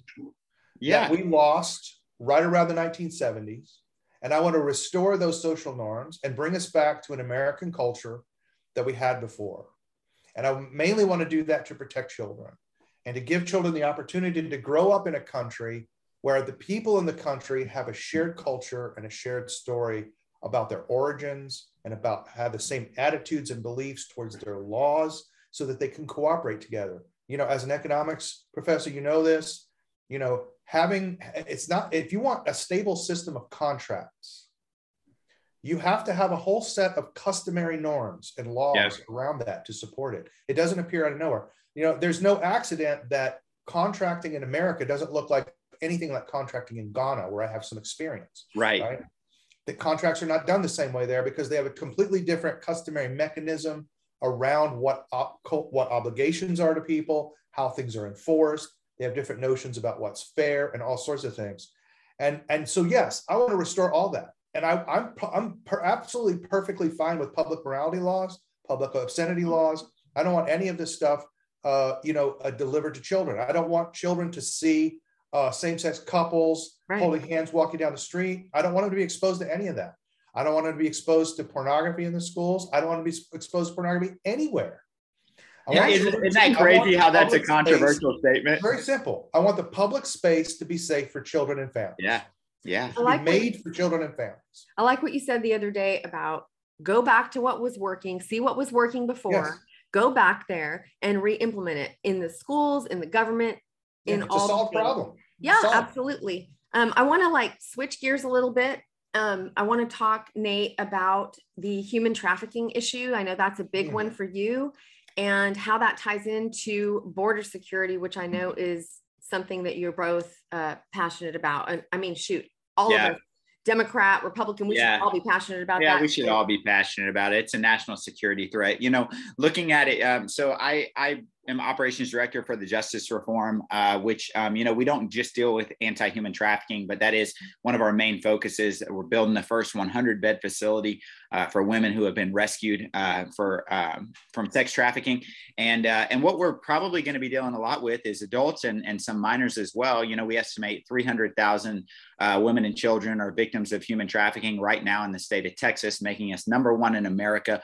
Yeah, we lost right around the 1970s, and I want to restore those social norms and bring us back to an American culture that we had before. And I mainly want to do that to protect children and to give children the opportunity to grow up in a country where the people in the country have a shared culture and a shared story about their origins and about have the same attitudes and beliefs towards their laws so that they can cooperate together. You know, as an economics professor, you know this, you know, having it's not if you want a stable system of contracts, you have to have a whole set of customary norms and laws yes. around that to support it. It doesn't appear out of nowhere. You know, there's no accident that contracting in America doesn't look like anything like contracting in Ghana, where I have some experience. Right. right? The contracts are not done the same way there because they have a completely different customary mechanism around what op- what obligations are to people, how things are enforced. They have different notions about what's fair and all sorts of things. And and so yes, I want to restore all that. And I, I'm I'm absolutely perfectly fine with public morality laws, public obscenity laws. I don't want any of this stuff, uh, you know, uh, delivered to children. I don't want children to see uh, same-sex couples right. holding hands walking down the street. I don't want them to be exposed to any of that. I don't want them to be exposed to pornography in the schools. I don't want to be exposed to pornography anywhere. Yeah, isn't, isn't, that crazy how that's a controversial space, statement? Very simple. I want the public space to be safe for children and families. Yeah. Yeah. I like made you, for children and families. I like what you said the other day about go back to what was working, see what was working before, yes. go back there and re-implement it in the schools, in the government, in yeah, all solve problem. Yeah, absolutely. Um, I want to like switch gears a little bit. Um, I want to talk, Nate, about the human trafficking issue. I know that's a big mm. one for you, and how that ties into border security, which I know is something that you're both uh, passionate about. And I mean, shoot, all yeah. of us Democrat, Republican. We yeah. should all be passionate about yeah, that. Yeah, we should all be passionate about it. It's a national security threat. You know, looking at it. Um, so I I am operations director for the Justice Reform, uh, which um, you know we don't just deal with anti-human trafficking, but that is one of our main focuses. We're building the first 100 bed facility uh, for women who have been rescued uh, for um, from sex trafficking, and uh, and what we're probably going to be dealing a lot with is adults and and some minors as well. You know, we estimate 300,000 uh, women and children are victims of human trafficking right now in the state of Texas, making us number one in America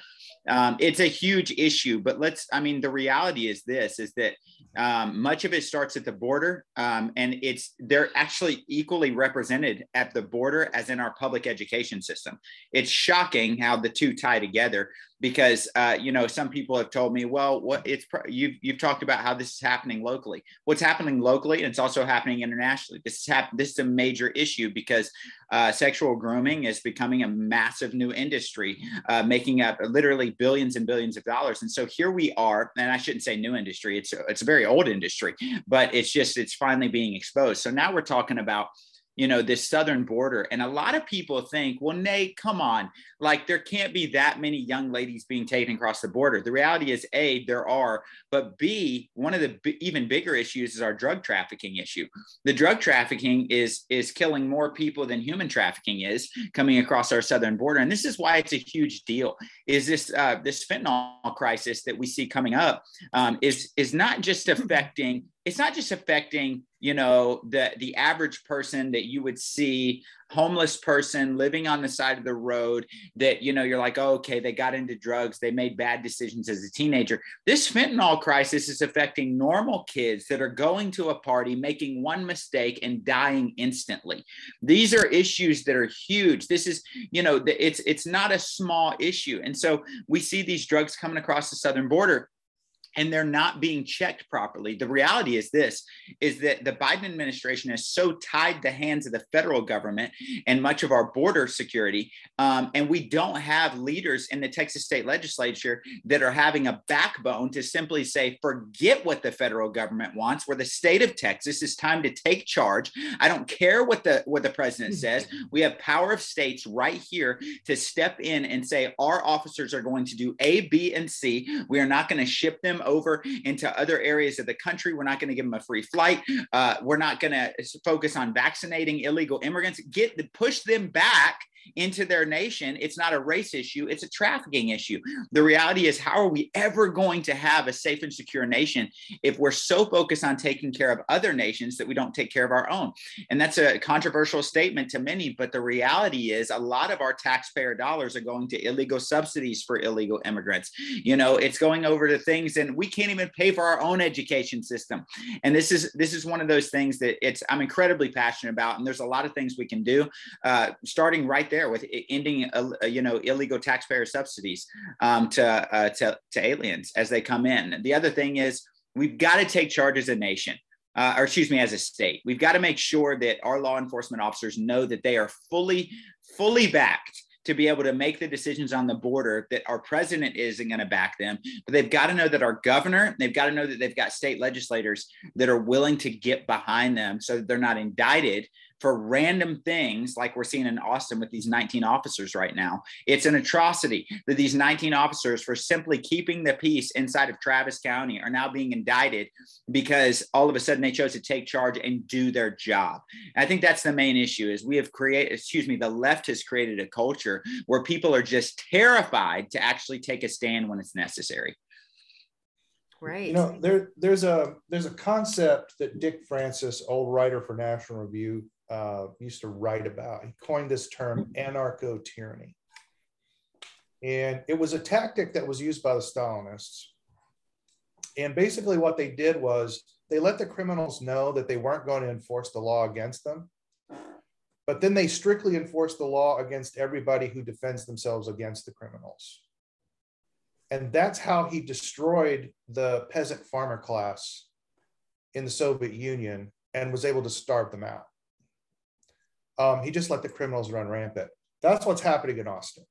um, it's a huge issue but let's i mean the reality is this is that um, much of it starts at the border um, and it's they're actually equally represented at the border as in our public education system. It's shocking how the two tie together because uh, you know some people have told me well what it's you've, you've talked about how this is happening locally. What's happening locally and it's also happening internationally. This is hap- this is a major issue because uh, sexual grooming is becoming a massive new industry uh, making up literally billions and billions of dollars. And so here we are and i shouldn't say new industry it's it's a very old industry, but it's just it's finally being exposed. So now we're talking about you know this southern border. And a lot of people think well nate come on. Like there can't be that many young ladies being taken across the border. The reality is a there are but b one of the b- even bigger issues is our drug trafficking issue. The drug trafficking is is killing more people than human trafficking is coming across our southern border. And this is why it's a huge deal is this uh, this fentanyl crisis that we see coming up um, is is not just affecting it's not just affecting you know the the average person that you would see homeless person living on the side of the road that you know you're like oh, okay they got into drugs they made bad decisions as a teenager. This fentanyl crisis is affecting normal kids that are going to a party making one mistake and dying instantly. These are issues that are huge. This is you know it's it's not a small issue. And so we see these drugs coming across the southern border and they're not being checked properly. The reality is this is that the Biden administration has so tied the hands of the federal government and much of our border security. Um, and we don't have leaders in the Texas state legislature that are having a backbone to simply say, forget what the federal government wants. We're the state of Texas. It's time to take charge. I don't care what the what the president says. We have power of states right here to step in and say our officers are going to do A, B, and C. We are not going to ship them over into other areas of the country. We're not going to give them a free flight. Uh, we're not going to focus on vaccinating illegal immigrants. Get push them back into their nation, it's not a race issue, it's a trafficking issue. The reality is, how are we ever going to have a safe and secure nation if we're so focused on taking care of other nations that we don't take care of our own? And that's a controversial statement to many, but the reality is, a lot of our taxpayer dollars are going to illegal subsidies for illegal immigrants. You know, it's going over to things, and we can't even pay for our own education system. And this is this is one of those things that it's I'm incredibly passionate about, and there's a lot of things we can do, uh, starting right there with ending, uh, uh, you know, illegal taxpayer subsidies um, to, uh, to, to aliens as they come in. The other thing is we've got to take charge as a nation. Uh, or excuse me, as a state, we've got to make sure that our law enforcement officers know that they are fully, fully backed to be able to make the decisions on the border that our president isn't going to back them but they've got to know that our governor they've got to know that they've got state legislators that are willing to get behind them so that they're not indicted for random things like we're seeing in Austin with these 19 officers right now. It's an atrocity that these 19 officers, for simply keeping the peace inside of Travis County, are now being indicted because all of a sudden they chose to take charge and do their job. And I think that's the main issue is we have created, excuse me, the left has created a culture where people are just terrified to actually take a stand when it's necessary. Right. You know, there there's a there's a concept that Dick Francis, old writer for National Review, uh, used to write about. He coined this term anarcho tyranny. And it was a tactic that was used by the Stalinists. And basically, what they did was they let the criminals know that they weren't going to enforce the law against them. But then they strictly enforced the law against everybody who defends themselves against the criminals. And that's how he destroyed the peasant farmer class in the Soviet Union and was able to starve them out. Um, he just let the criminals run rampant. That's what's happening in Austin,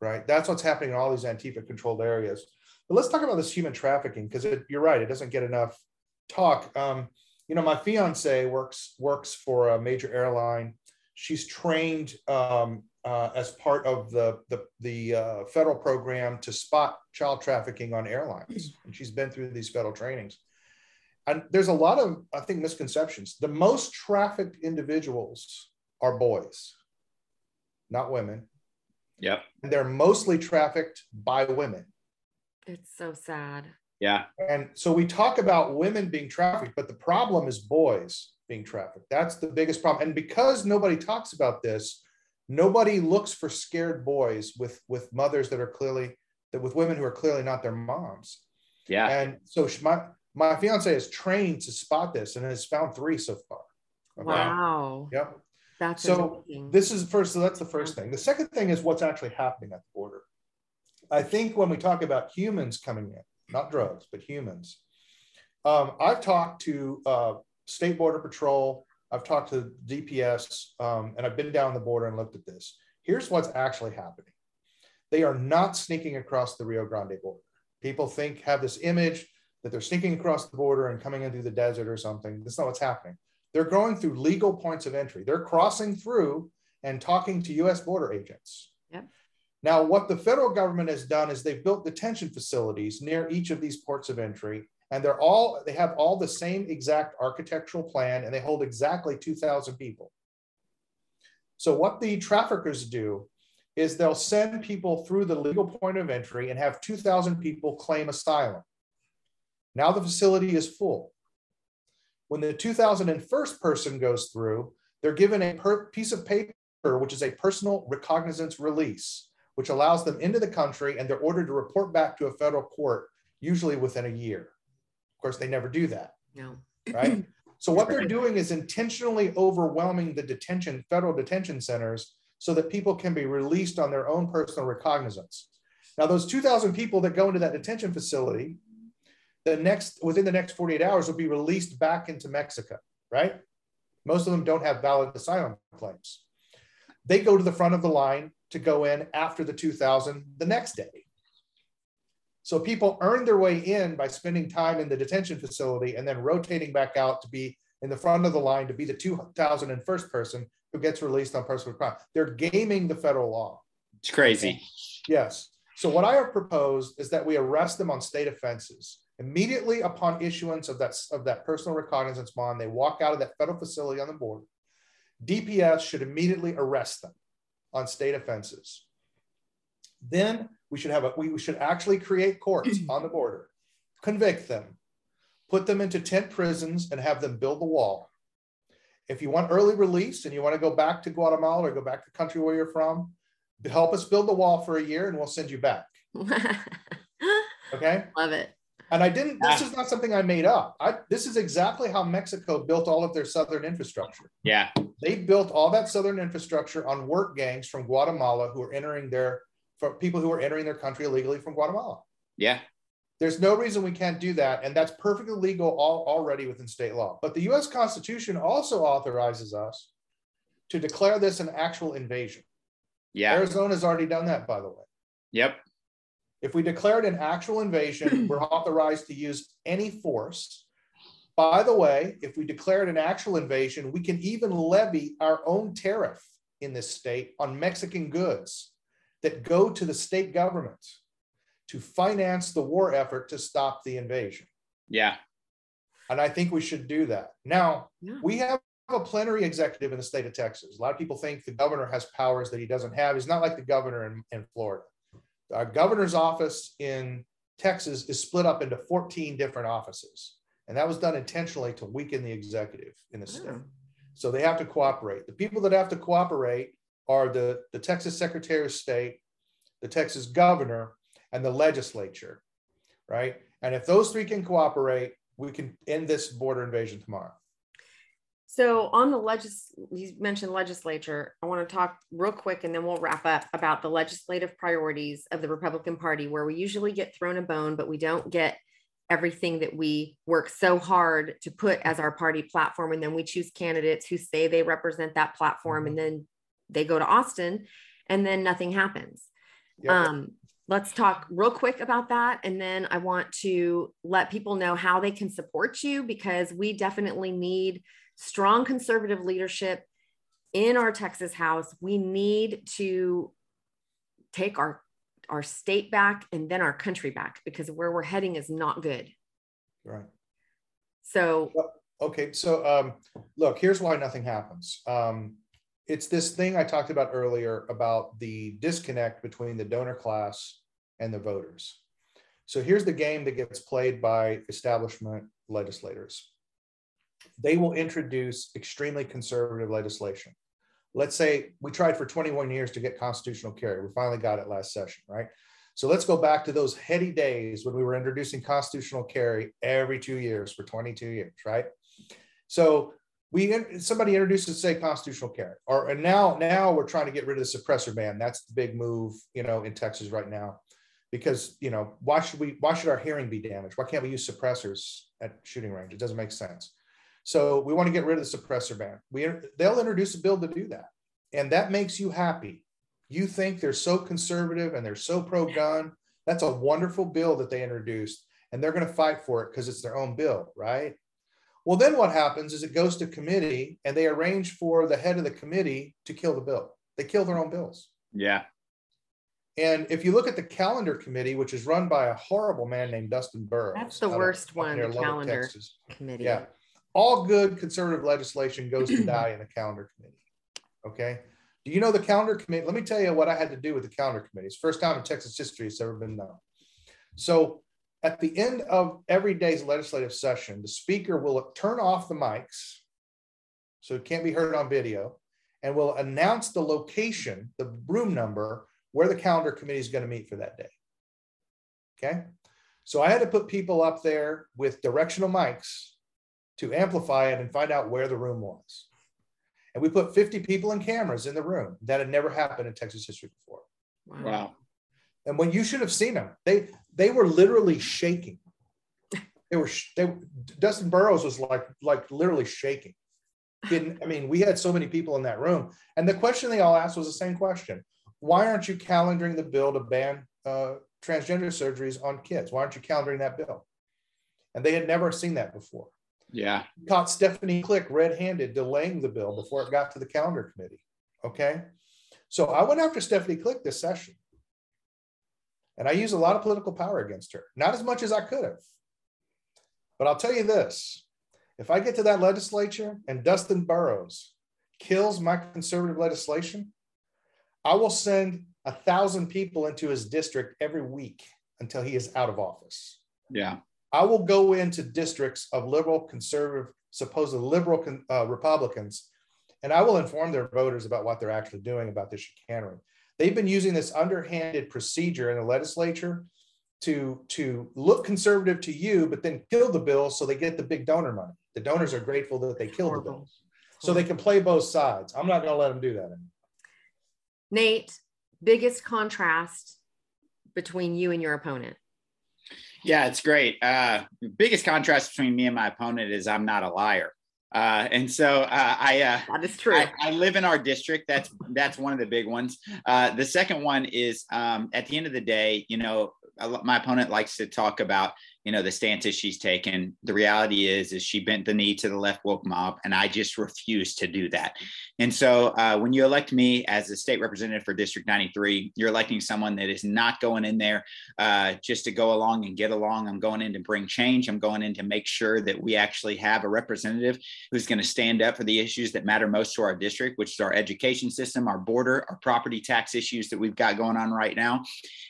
right? That's what's happening in all these Antifa controlled areas. But let's talk about this human trafficking because you're right, it doesn't get enough talk. Um, you know, my fiance works works for a major airline. She's trained um, uh, as part of the the, the uh, federal program to spot child trafficking on airlines, and she's been through these federal trainings. And there's a lot of I think misconceptions. The most trafficked individuals are boys, not women. Yep. And they're mostly trafficked by women. It's so sad. Yeah. And so we talk about women being trafficked, but the problem is boys being trafficked. That's the biggest problem. And because nobody talks about this, nobody looks for scared boys with with mothers that are clearly that with women who are clearly not their moms. Yeah. And so she, my my fiance is trained to spot this and has found three so far. Okay? Wow. Yep. That's so amazing. this is first. So that's the first thing. The second thing is what's actually happening at the border. I think when we talk about humans coming in, not drugs, but humans, um, I've talked to uh, State Border Patrol. I've talked to DPS, um, and I've been down the border and looked at this. Here's what's actually happening. They are not sneaking across the Rio Grande border. People think have this image that they're sneaking across the border and coming in through the desert or something. That's not what's happening. They're going through legal points of entry. They're crossing through and talking to US border agents. Yep. Now, what the federal government has done is they've built detention facilities near each of these ports of entry, and they're all they have all the same exact architectural plan, and they hold exactly 2,000 people. So what the traffickers do is they'll send people through the legal point of entry and have 2,000 people claim asylum. Now the facility is full. When the 2001st person goes through, they're given a per- piece of paper, which is a personal recognizance release, which allows them into the country and they're ordered to report back to a federal court, usually within a year. Of course, they never do that. No. Right? So what they're doing is intentionally overwhelming the detention, federal detention centers so that people can be released on their own personal recognizance. Now, those 2,000 people that go into that detention facility the next within the next 48 hours will be released back into Mexico, right? Most of them don't have valid asylum claims. They go to the front of the line to go in after the 2000 the next day. So people earn their way in by spending time in the detention facility and then rotating back out to be in the front of the line to be the 2001st person who gets released on personal crime. They're gaming the federal law. It's crazy. Yes. So what I have proposed is that we arrest them on state offenses Immediately upon issuance of that, of that personal recognizance bond, they walk out of that federal facility on the border. DPS should immediately arrest them on state offenses. Then we should have a, we should actually create courts on the border, convict them, put them into tent prisons and have them build the wall. If you want early release and you want to go back to Guatemala or go back to the country where you're from, help us build the wall for a year and we'll send you back. okay. Love it. And I didn't, this ah. is not something I made up. I, this is exactly how Mexico built all of their southern infrastructure. Yeah. They built all that southern infrastructure on work gangs from Guatemala who are entering their, for people who are entering their country illegally from Guatemala. Yeah. There's no reason we can't do that. And that's perfectly legal all, already within state law. But the US Constitution also authorizes us to declare this an actual invasion. Yeah. Arizona's already done that, by the way. Yep. If we declared an actual invasion, we're authorized to use any force. By the way, if we declared an actual invasion, we can even levy our own tariff in this state on Mexican goods that go to the state government to finance the war effort to stop the invasion. Yeah. And I think we should do that. Now, Yeah. we have a plenary executive in the state of Texas. A lot of people think the governor has powers that he doesn't have. He's not like the governor in, in Florida. Our governor's office in Texas is split up into 14 different offices. And that was done intentionally to weaken the executive in the oh. state. Oh. So they have to cooperate. The people that have to cooperate are the, the Texas Secretary of State, the Texas governor, and the legislature, right? And if those three can cooperate, we can end this border invasion tomorrow. So on the legis, you mentioned legislature. I want to talk real quick, and then we'll wrap up about the legislative priorities of the Republican Party, where we usually get thrown a bone, but we don't get everything that we work so hard to put as our party platform, and then we choose candidates who say they represent that platform, and then they go to Austin, and then nothing happens. Yep. Um, let's talk real quick about that. And then I want to let people know how they can support you because we definitely need strong conservative leadership in our Texas House, we need to take our our state back and then our country back because where we're heading is not good. Right. So okay, so um, look, here's why nothing happens. Um, it's this thing I talked about earlier about the disconnect between the donor class and the voters. So here's the game that gets played by establishment legislators. They will introduce extremely conservative legislation. Let's say we tried for 21 years to get constitutional carry. We finally got it last session, right? So let's go back to those heady days when we were introducing constitutional carry every two years for 22 years, right? So we somebody introduces say constitutional carry or and now now we're trying to get rid of the suppressor ban. That's the big move you know in texas right now. Because you know why should we why should our hearing be damaged? Why can't we use suppressors at shooting range? It doesn't make sense. So we want to get rid of the suppressor ban. We they'll introduce a bill to do that. And that makes you happy. You think they're so conservative and they're so pro-gun. That's a wonderful bill that they introduced and they're going to fight for it because it's their own bill right well, then what happens is it goes to committee and they arrange for the head of the committee to kill the bill. They kill their own bills. Yeah. And if you look at the calendar committee, which is run by a horrible man named Dustin Burrows, that's the worst one, the calendar Texas. committee. Yeah. All good conservative legislation goes to die in the calendar committee. Okay. Do you know the calendar committee? Let me tell you what I had to do with the calendar committee. It's first time in Texas history it's ever been done. So at the end of every day's legislative session, the speaker will turn off the mics so it can't be heard on video and will announce the location, the room number where the calendar committee is going to meet for that day. Okay. So I had to put people up there with directional mics to amplify it and find out where the room was. And we put 50 people and cameras in the room. That had never happened in Texas history before. Wow. And when you should have seen them, they they were literally shaking. They were they Dustin Burrows was like like literally shaking. Didn't I mean we had so many people in that room, and the question they all asked was the same question: Why aren't you calendaring the bill to ban uh, transgender surgeries on kids? Why aren't you calendaring that bill? And they had never seen that before. Yeah, caught Stephanie Klick red-handed delaying the bill before it got to the calendar committee. Okay, so I went after Stephanie Klick this session. And I used a lot of political power against her, not as much as I could have. But I'll tell you this if I get to that legislature and Dustin Burrows kills my conservative legislation, I will send a thousand people into his district every week until he is out of office. Yeah. I will go into districts of liberal, conservative, supposed liberal uh, Republicans, and I will inform their voters about what they're actually doing about this chicanery. They've been using this underhanded procedure in the legislature to to look conservative to you, but then kill the bill so they get the big donor money. The donors are grateful that they killed the bills, so they can play both sides. I'm not going to let them do that anymore. Nate, biggest contrast between you and your opponent? Yeah, it's great. Uh, biggest contrast between me and my opponent is I'm not a liar. Uh, and so uh, I uh, that is true. I, I, live in our district. That's that's one of the big ones. Uh, the second one is um, at the end of the day, you know, my opponent likes to talk about you know the stances she's taken. The reality is is she bent the knee to the left woke mob and i just refuse to do that. And so uh, when you elect me as a state representative for district 93 you're electing someone that is not going in there uh, just to go along and get along. I'm going in to bring change. I'm going in to make sure that we actually have a representative who's going to stand up for the issues that matter most to our district which is our education system our border our property tax issues that we've got going on right now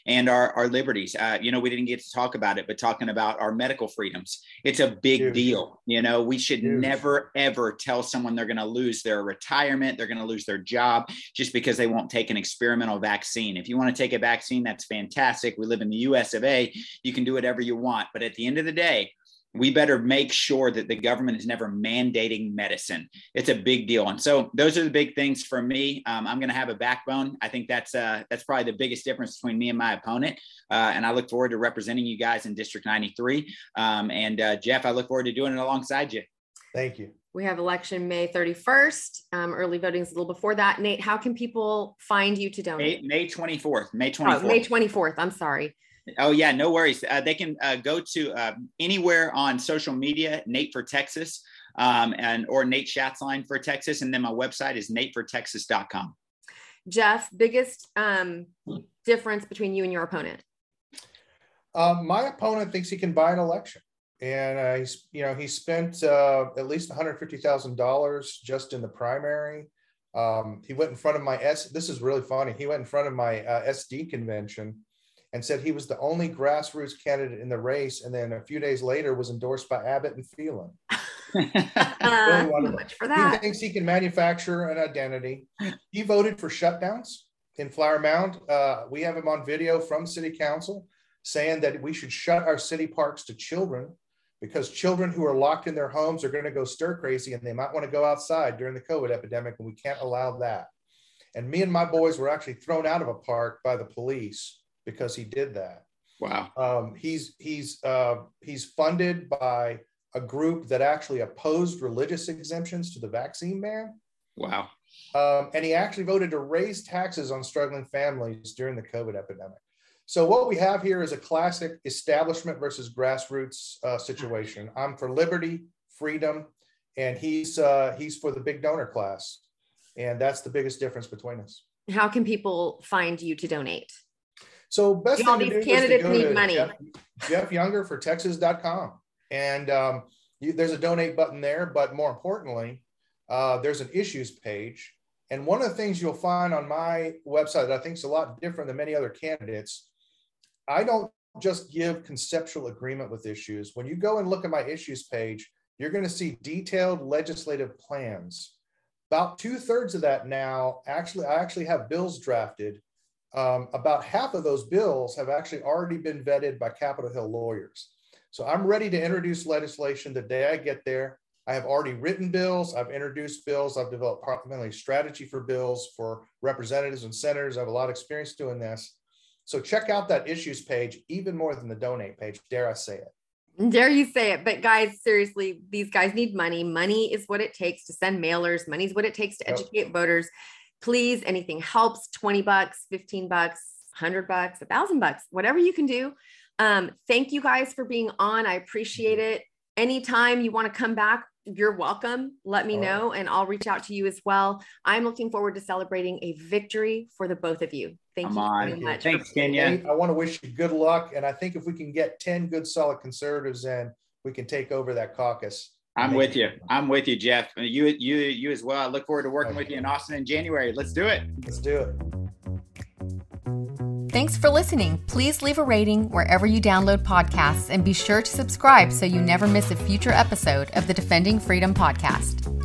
and our, our liberties. Uh, you know we didn't get to talk about it but talking about about our medical freedoms. It's a big Huge. deal. You know, we should Huge. never, ever tell someone they're going to lose their retirement, they're going to lose their job just because they won't take an experimental vaccine. If you want to take a vaccine, that's fantastic. We live in the US of A. You can do whatever you want. But at the end of the day, we better make sure that the government is never mandating medicine. It's a big deal, and so those are the big things for me. Um, I'm going to have a backbone. I think that's uh, that's probably the biggest difference between me and my opponent. Uh, and I look forward to representing you guys in District 93. Um, and uh, Jeff, I look forward to doing it alongside you. Thank you. We have election May 31st. Um, early voting is a little before that. Nate, how can people find you to donate? May, May 24th. May 24th. Oh, May 24th. I'm sorry. Oh yeah, no worries. Uh, they can uh, go to uh, anywhere on social media, Nate for Texas. um, and or Nate Schatzline for Texas. And then my website is natefortexas.com. Jeff, biggest um, difference between you and your opponent? Um, my opponent thinks he can buy an election, and uh, he's you know he spent uh, at least one hundred fifty thousand dollars just in the primary. Um, he went in front of my S. This is really funny. He went in front of my uh, SD convention and said he was the only grassroots candidate in the race, and then a few days later was endorsed by Abbott and Phelan. uh, much for that. He thinks he can manufacture an identity. He voted for shutdowns in Flower Mound. Uh, we have him on video from City Council saying that we should shut our city parks to children because children who are locked in their homes are going to go stir crazy and they might want to go outside during the COVID epidemic, and we can't allow that. And me and my boys were actually thrown out of a park by the police because he did that. Wow. Um, he's he's uh, he's funded by a group that actually opposed religious exemptions to the vaccine ban. Wow. Um, and he actually voted to raise taxes on struggling families during the COVID epidemic. So what we have here is a classic establishment versus grassroots uh, situation. I'm for liberty, freedom, and he's uh, he's for the big donor class, and that's the biggest difference between us. How can people find you to donate? So best all these candidates need money. Jeff, Jeff Younger for Texas.com, and um, you, there's a donate button there. But more importantly, uh, there's an issues page. And one of the things you'll find on my website that I think is a lot different than many other candidates I don't just give conceptual agreement with issues. When you go and look at my issues page, you're going to see detailed legislative plans. About two thirds of that now, actually, I actually have bills drafted. Um, about half of those bills have actually already been vetted by Capitol Hill lawyers. So I'm ready to introduce legislation the day I get there. I have already written bills. I've introduced bills. I've developed parliamentary strategy for bills for representatives and senators. I have a lot of experience doing this. So check out that issues page even more than the donate page. Dare I say it? Dare you say it? But guys, seriously, these guys need money. Money is what it takes to send mailers. Money is what it takes to educate yep. voters. Please, anything helps 20 bucks, 15 bucks, 100 bucks, a thousand bucks, whatever you can do. Um, thank you guys for being on. I appreciate it. Anytime you want to come back, you're welcome. Let me know and I'll reach out to you as well. I'm looking forward to celebrating a victory for the both of you. Thank you on. very much. Thanks, Kenya. I want to wish you good luck. And I think if we can get 10 good, solid conservatives in, we can take over that caucus. I'm with you. I'm with you, Jeff. You, you, you as well. I look forward to working okay. with you in Austin in January. Let's do it. Let's do it. Thanks for listening. Please leave a rating wherever you download podcasts and be sure to subscribe so you never miss a future episode of the Defending Freedom podcast.